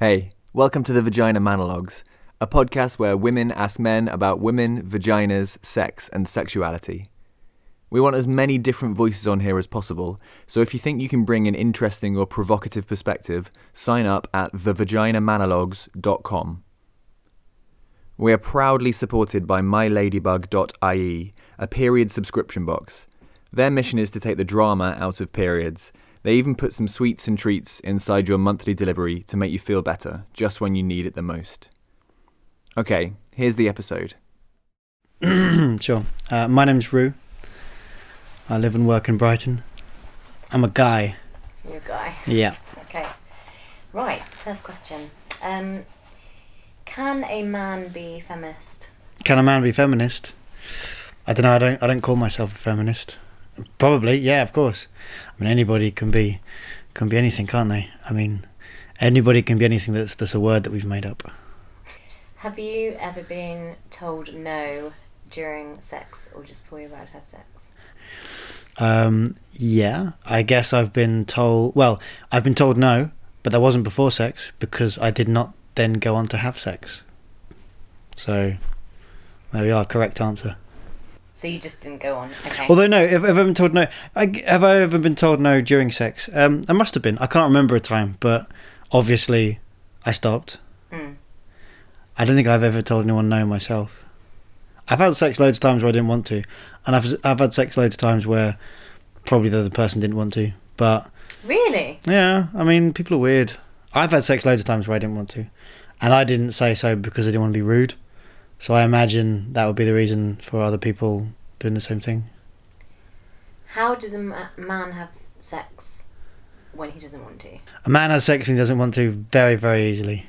Hey, welcome to the Vagina Manologues, a podcast where women ask men about women, vaginas, sex, and sexuality. We want as many different voices on here as possible, so if you think you can bring an interesting or provocative perspective, sign up at thevaginamanologues.com. We are proudly supported by myladybug.ie, a period subscription box. Their mission is to take the drama out of periods. They even put some sweets and treats inside your monthly delivery to make you feel better, just when you need it the most. Okay, here's the episode. sure. Uh, my name's Rue. I live and work in Brighton. I'm a guy. You're a guy. Yeah. Okay. Right, first question. Um, can a man be feminist? Can a man be feminist? I don't know. I don't. I don't call myself a feminist. Probably, yeah, of course. I mean, anybody can be can be anything, can't they? I mean, anybody can be anything. That's that's a word that we've made up. Have you ever been told no during sex or just before you're about to have sex? Um, yeah, I guess I've been told. Well, I've been told no, but that wasn't before sex because I did not then go on to have sex. So, there we are. Correct answer. So you just didn't go on. Okay. Although no, have, have I been told no? I, have I ever been told no during sex? Um, I must have been. I can't remember a time, but obviously, I stopped. Mm. I don't think I've ever told anyone no myself. I've had sex loads of times where I didn't want to, and I've I've had sex loads of times where probably the other person didn't want to. But Really? yeah, I mean, people are weird. I've had sex loads of times where I didn't want to, and I didn't say so because I didn't want to be rude. So I imagine that would be the reason for other people doing the same thing. How does a man have sex when he doesn't want to? A man has sex when he doesn't want to very, very easily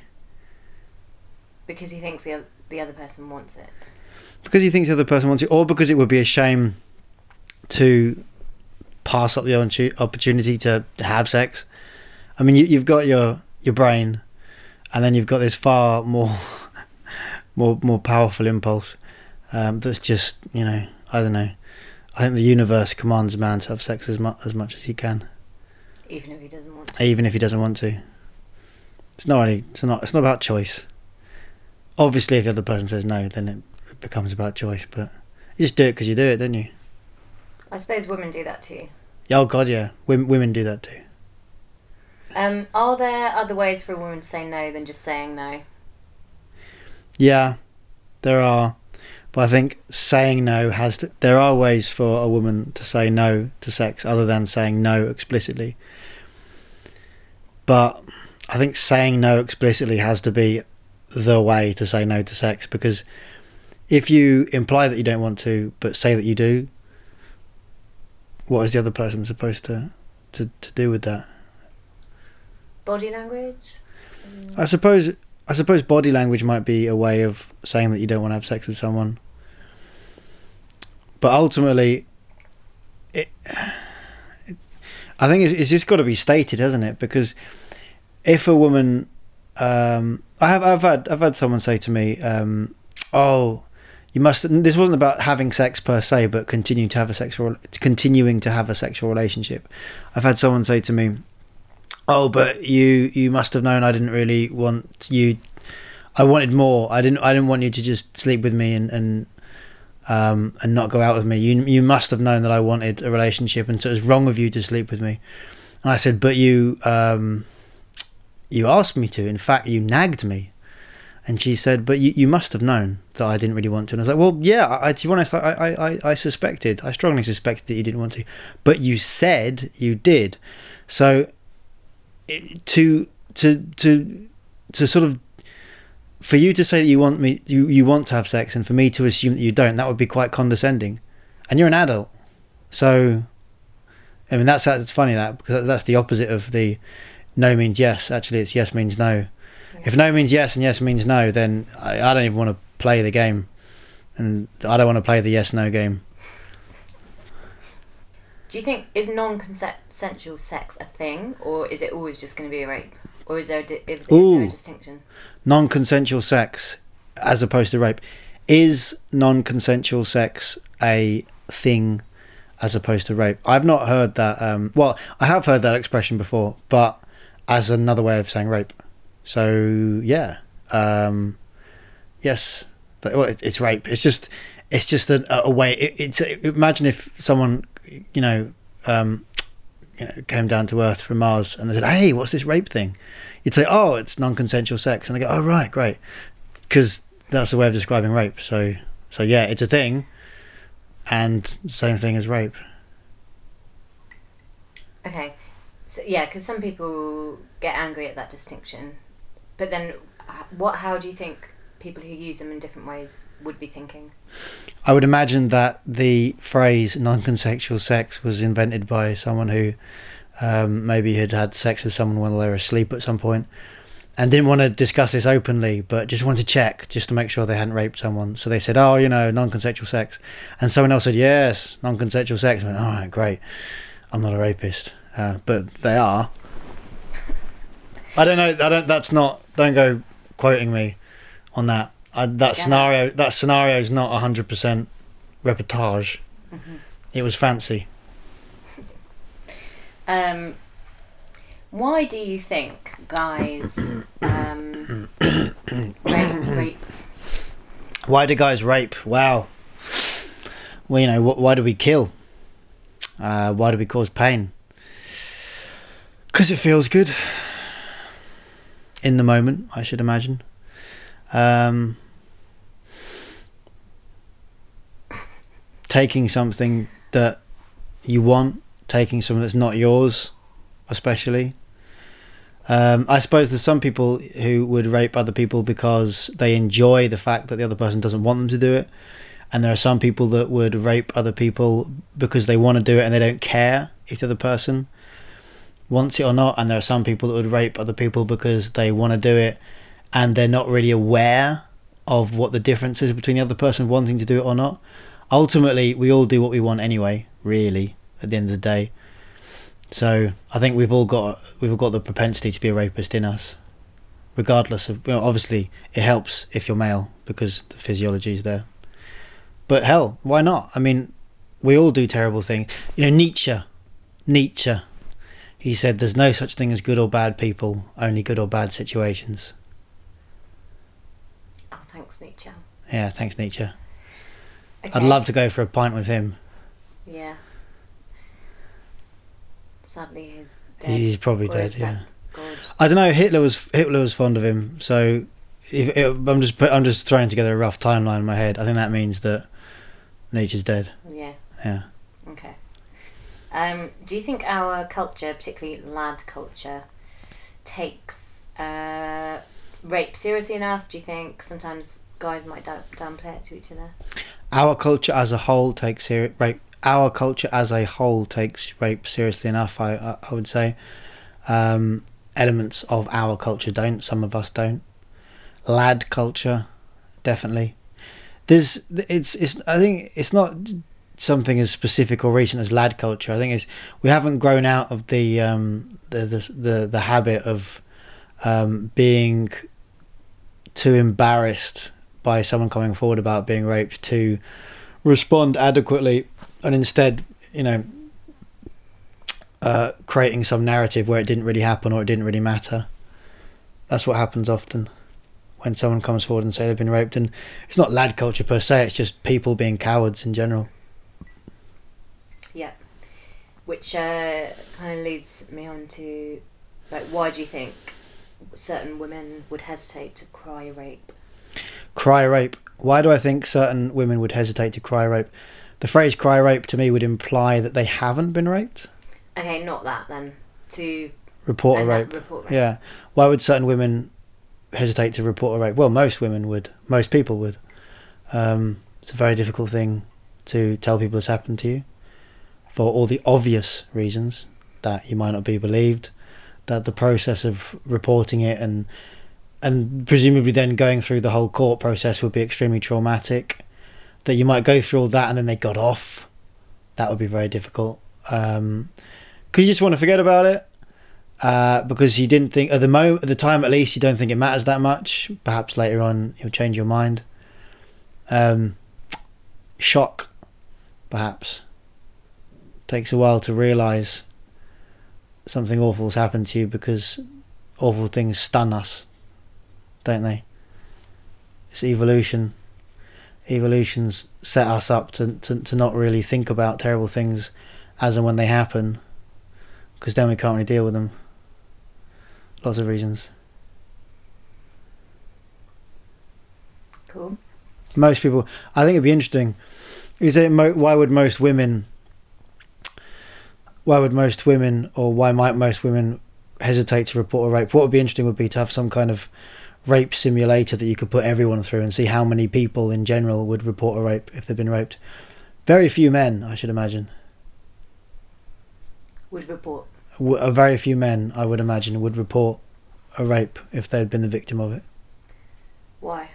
Because he thinks the, oth- the other person wants it. because he thinks the other person wants it, or because it would be a shame to pass up the opportunity to have sex. I mean, you, you've got your your brain, and then you've got this far more more more powerful impulse um, that's just you know I don't know. I think the universe commands man to have sex as much as much as he can, Even if he doesn't want to. even if he doesn't want to. It's not really. It's not. It's not about choice. Obviously, if the other person says no, then it becomes about choice. But you just do it because you do it, don't you? I suppose women do that too. Yeah, Oh God, yeah. Women, women do that too. Um, are there other ways for a woman to say no than just saying no? Yeah, there are, but I think saying no has. To, there are ways for a woman to say no to sex other than saying no explicitly. But I think saying no explicitly has to be the way to say no to sex because if you imply that you don't want to but say that you do, what is the other person supposed to to, to do with that? Body language? I suppose I suppose body language might be a way of saying that you don't want to have sex with someone. But ultimately, it, it I think it's, it's just got to be stated, hasn't it? Because if a woman, um, I have I've had I've had someone say to me, um, "Oh, you must." This wasn't about having sex per se, but continuing to have a sexual continuing to have a sexual relationship. I've had someone say to me, oh but you you must have known i didn't really want you. I wanted more. I didn't i didn't want you to just sleep with me and and um and not go out with me. You you must have known that i wanted a relationship and so it was wrong of you to sleep with me. And i said but you um you asked me to. In fact you nagged me. And she said but you, you must have known that i didn't really want to. And i was like well yeah I, to be honest I, I i i suspected i strongly suspected that you didn't want to. But you said you did. So to to to to sort of for you to say that you want me you, you want to have sex and for me to assume that you don't that would be quite condescending. And you're an adult. So i mean that's that's funny that because that's the opposite of the no means yes. Actually it's yes means no. If no means yes and yes means no then i, I don't even want to play the game. And i don't want to play the yes no game Do you think is non-consensual sex a thing, or is it always just going to be a rape, or is there a, di- is there a distinction? non-consensual sex as opposed to rape is non-consensual sex a thing as opposed to rape i've not heard that um, well i have heard that expression before but as another way of saying rape So yeah, um, yes, but well, it, it's rape. It's just it's just a, a way. It, it's imagine if someone you know. Um, you know, came down to Earth from Mars, and they said, "Hey, what's this rape thing?" You'd say, "Oh, it's non-consensual sex," and I go, "Oh, right, great," because that's a way of describing rape. So, so yeah, it's a thing, and same thing as rape. Okay, so yeah, because some people get angry at that distinction, but then what? How do you think people who use them in different ways would be thinking? I would imagine that the phrase non-consensual sex was invented by someone who um, maybe had had sex with someone while they were asleep at some point and didn't want to discuss this openly, but just wanted to check just to make sure they hadn't raped someone. So they said, "Oh, you know, non-consensual sex," and someone else said, "Yes, non-consensual sex." I went, "All right, great. I'm not a rapist, uh, but they are." I don't know. I don't. That's not. Don't go quoting me on that. I, that Yeah. scenario. That scenario is not hundred percent reportage. Mm-hmm. It was fancy. Um, why do you think guys um, rape, rape? Why do guys rape? Wow. Well, you know, wh- why do we kill? Uh, why do we cause pain? Because it feels good. In the moment, I should imagine. Um, taking something that you want, taking something that's not yours, especially. Um, I suppose there's some people who would rape other people because they enjoy the fact that the other person doesn't want them to do it. And there are some people that would rape other people because they want to do it and they don't care if the other person wants it or not. And there are some people that would rape other people because they want to do it and they're not really aware of what the difference is between the other person wanting to do it or not. Ultimately, we all do what we want anyway, really, at the end of the day. So I think we've all got we've all got the propensity to be a rapist in us, regardless of. Well, obviously, it helps if you're male because the physiology is there. But hell, why not? I mean, we all do terrible things. You know, Nietzsche, Nietzsche, he said, "There's no such thing as good or bad people, only good or bad situations." Oh, thanks, Nietzsche. Yeah, thanks, Nietzsche. Okay. I'd love to go for a pint with him. Yeah. Sadly, he's dead. He's probably Or dead. Yeah. I don't know. Hitler was Hitler was fond of him, so if, if I'm just put, I'm just throwing together a rough timeline in my head. I think that means that Nietzsche's dead. Yeah. Yeah. Okay. Um, do you think our culture, particularly lad culture, takes uh, rape seriously enough? Do you think sometimes guys might down- downplay it to each other? Our culture as a whole takes ser- rape. Our culture as a whole takes rape seriously enough. I I, I would say. Um, elements of our culture don't. Some of us don't. Lad culture, definitely. There's it's it's. I think it's not something as specific or recent as lad culture. I think it's we haven't grown out of the um the the the, the habit of um being too embarrassed by someone coming forward about being raped to respond adequately and instead you know uh, creating some narrative where it didn't really happen or it didn't really matter that's what happens often when someone comes forward and say they've been raped and it's not lad culture per se it's just people being cowards in general Yeah. Which uh, kind of leads me on to, like, why do you think certain women would hesitate to cry rape? Cry rape why do i think certain women would hesitate to cry rape the phrase cry rape to me would imply that they haven't been raped Okay, not that then. To report a rape report rape. Yeah. Why would certain women hesitate to report a rape? Well, most women would. Most people would. Um, it's a very difficult thing to tell people it's happened to you for all the obvious reasons that you might not be believed, that the process of reporting it and and presumably then going through the whole court process would be extremely traumatic. That you might go through all that and then they got off. That would be very difficult. Um, because you just want to forget about it uh, because you didn't think at the mo at the time at least you don't think it matters that much. Perhaps later on you'll change your mind. Um, shock, perhaps, takes a while to realise something awful's happened to you because awful things stun us don't they? It's evolution. Evolution's set us up to, to, to not really think about terrible things as and when they happen, because then we can't really deal with them. Lots of reasons. Cool. most people i think it'd be interesting is it mo- why would most women why would most women or why might most women hesitate to report a rape what would be interesting would be to have some kind of rape simulator that you could put everyone through and see how many people in general would report a rape if they've been raped very few men i should imagine Would report. W- a very few men i would imagine would report a rape if they'd been the victim of it Why?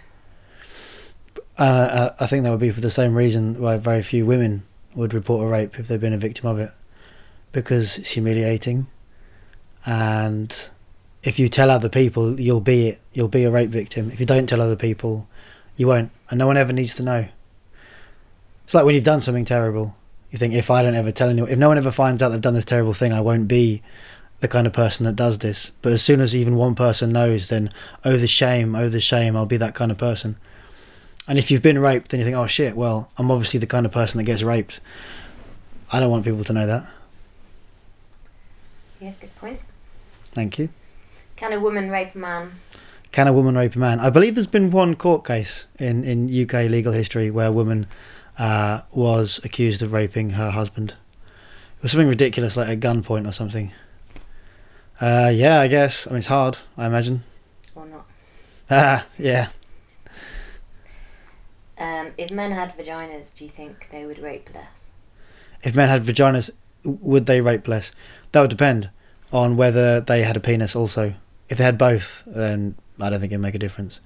Uh, I think that would be for the same reason why very few women would report a rape if they've been a victim of it, because it's humiliating, and if you tell other people, you'll be it. You'll be a rape victim. If you don't tell other people, you won't, and no one ever needs to know. It's like when you've done something terrible. You think if I don't ever tell anyone, if no one ever finds out they've done this terrible thing, I won't be the kind of person that does this. But as soon as even one person knows, then oh the shame, oh the shame, I'll be that kind of person. And if you've been raped, then you think, oh shit, well, I'm obviously the kind of person that gets raped. I don't want people to know that. Yeah, good point. Thank you. Can a woman rape a man? Can a woman rape a man? I believe there's been one court case in, in UK legal history where a woman uh, was accused of raping her husband. It was something ridiculous, like a gunpoint or something. Uh, yeah, I guess. I mean, it's hard, I imagine. Or not? Ah, yeah. Um, if men had vaginas, do you think they would rape less? If men had vaginas, would they rape less? That would depend on whether they had a penis also. If they had both, then I don't think it'd make a difference.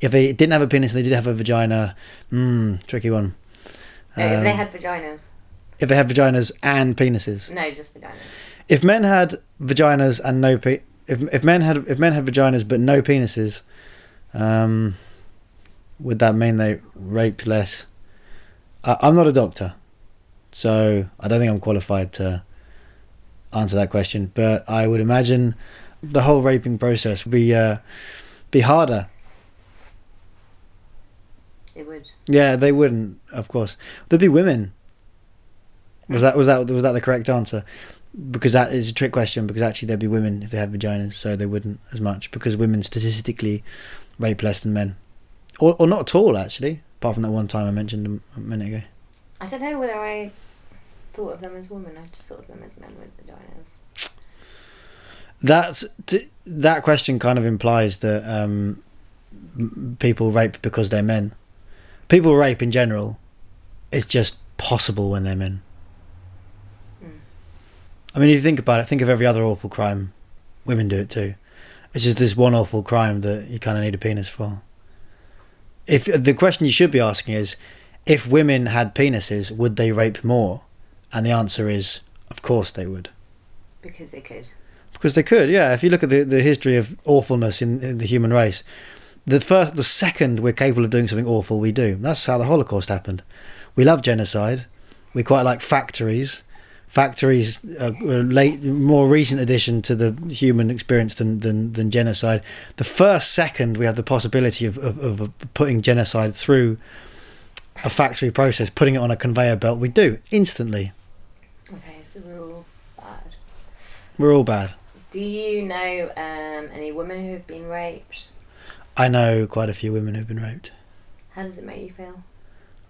If they didn't have a penis and they did have a vagina, hmm, tricky one. No, if they Um, had vaginas. if they had vaginas and penises. No, just vaginas. If men had vaginas and no pe- if if men had if men had vaginas but no penises, um, would that mean they rape less? I, I'm not a doctor, so I don't think I'm qualified to answer that question. But I would imagine the whole raping process would be uh, be harder. It would. Yeah, they wouldn't, of course. There'd be women. Was that was that was that the correct answer? Because that is a trick question. Because actually, there'd be women if they had vaginas, so they wouldn't as much. Because women statistically rape less than men, or or not at all actually. Apart from that one time I mentioned a minute ago. I don't know whether I thought of them as women. I just thought of them as men with vaginas. That's t- that question kind of implies that um, people rape because they're men. People rape in general. It's just possible when they're men. Mm. I mean, if you think about it, think of every other awful crime. Women do it too. It's just this one awful crime that you kind of need a penis for. If the question you should be asking is, if women had penises, would they rape more? And the answer is, of course they would. Because they could. Because they could, yeah. If you look at the, the history of awfulness in, in the human race, the first, the second we're capable of doing something awful, we do. That's how the Holocaust happened. We love genocide. We quite like factories. Factories uh, are a late, more recent addition to the human experience than, than, than genocide. The first second we have the possibility of, of, of putting genocide through a factory process, putting it on a conveyor belt, we do instantly. Okay, so we're all bad. We're all bad. Do you know um, any women who have been raped? I know quite a few women who've been raped. How does it make you feel?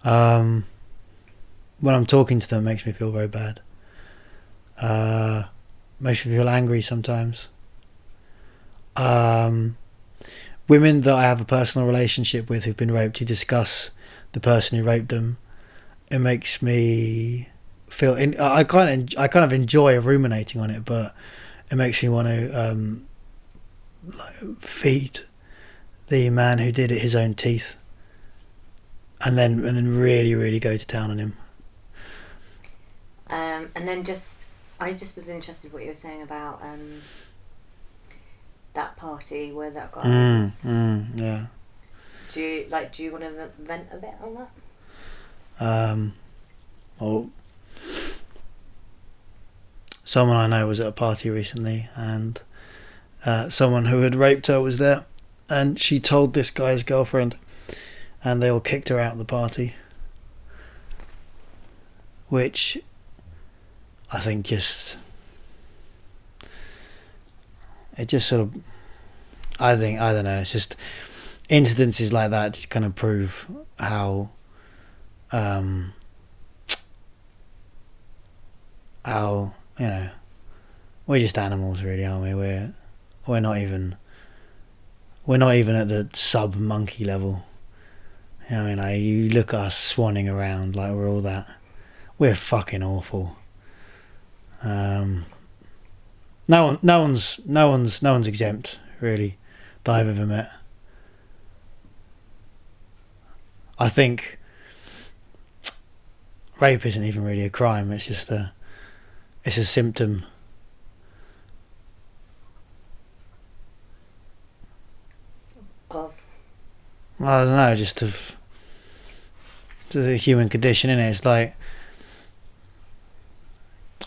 Um, when I'm talking to them, it makes me feel very bad. Uh, makes me feel angry sometimes. Um, women that I have a personal relationship with who've been raped, who discuss the person who raped them, it makes me feel. In, I kind of I kind of enjoy ruminating on it, but it makes me want to um, like feed the man who did it his own teeth and then and then really really go to town on him. Um, and then just, I just was interested what you were saying about um, that party where that guy was. mm, yeah. Do you like? Do you want to vent a bit on that? Um, well, someone I know was at a party recently, and uh, someone who had raped her was there, and she told this guy's girlfriend, and they all kicked her out of the party. Which I think just it just sort of I think I don't know. It's just incidences like that just kind of prove how um, how you know we're just animals, really, aren't we? We're we're not even we're not even at the sub monkey level. You know, I mean, like, you look at us swanning around like we're all that. We're fucking awful. Um, no one, no one's, no one's, no one's exempt really that I've ever met. I think rape isn't even really a crime. It's just a, it's a symptom. Of Well, I don't know, just of just a human condition, is it? It's like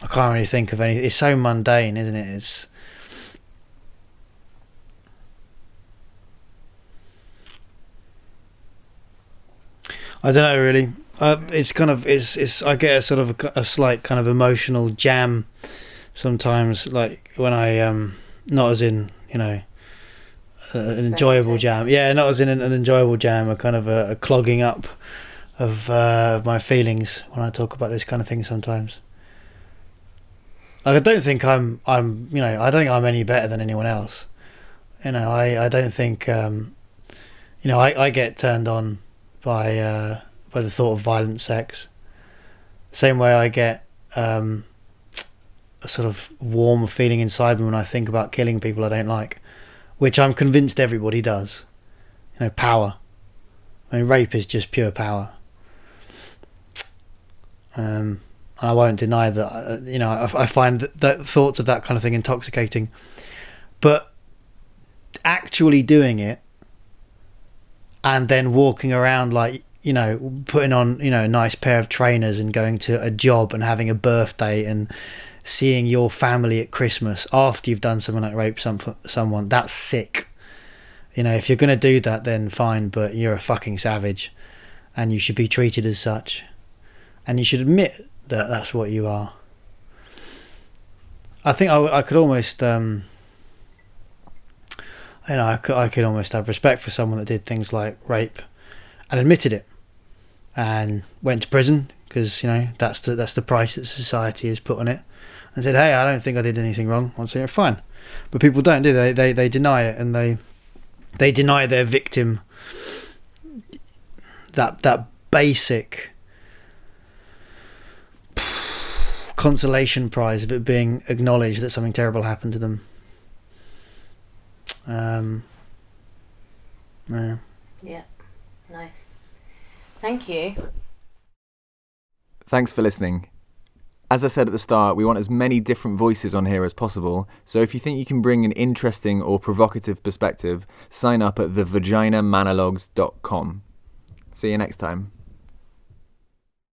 I can't really think of anything. It's so mundane, isn't it? It's I don't know really. Uh, it's kind of it's it's. I get a sort of a, a slight kind of emotional jam sometimes, like when I um not as in you know uh, an enjoyable jam. Yeah, not as in an, an enjoyable jam, a kind of a, a clogging up of uh, my feelings when I talk about this kind of thing sometimes. Like I don't think I'm I'm you know I don't think I'm any better than anyone else. You know I I don't think um, you know I, I get turned on by uh, by the thought of violent sex. Same way I get um, a sort of warm feeling inside me when I think about killing people I don't like, which I'm convinced everybody does. You know, power. I mean, rape is just pure power. Um, I won't deny that. Uh, you know, I, I find that, that thoughts of that kind of thing intoxicating, but actually doing it and then walking around like you know putting on you know a nice pair of trainers and going to a job and having a birthday and seeing your family at Christmas after you've done something like rape some someone that's sick. You know if you're going to do that then fine but you're a fucking savage and you should be treated as such. And you should admit that that's what you are. I think I, I could almost um, you know, I could, I could almost have respect for someone that did things like rape and admitted it and went to prison because you know that's the that's the price that society has put on it and said, "Hey, I don't think I did anything wrong." I'd say, "Fine," but people don't do they they they deny it and they they deny their victim that that basic consolation prize of it being acknowledged that something terrible happened to them. Um, yeah. yeah, nice. Thank you. Thanks for listening. As I said at the start, we want as many different voices on here as possible, so if you think you can bring an interesting or provocative perspective, sign up at thevaginamanologues.com. See you next time.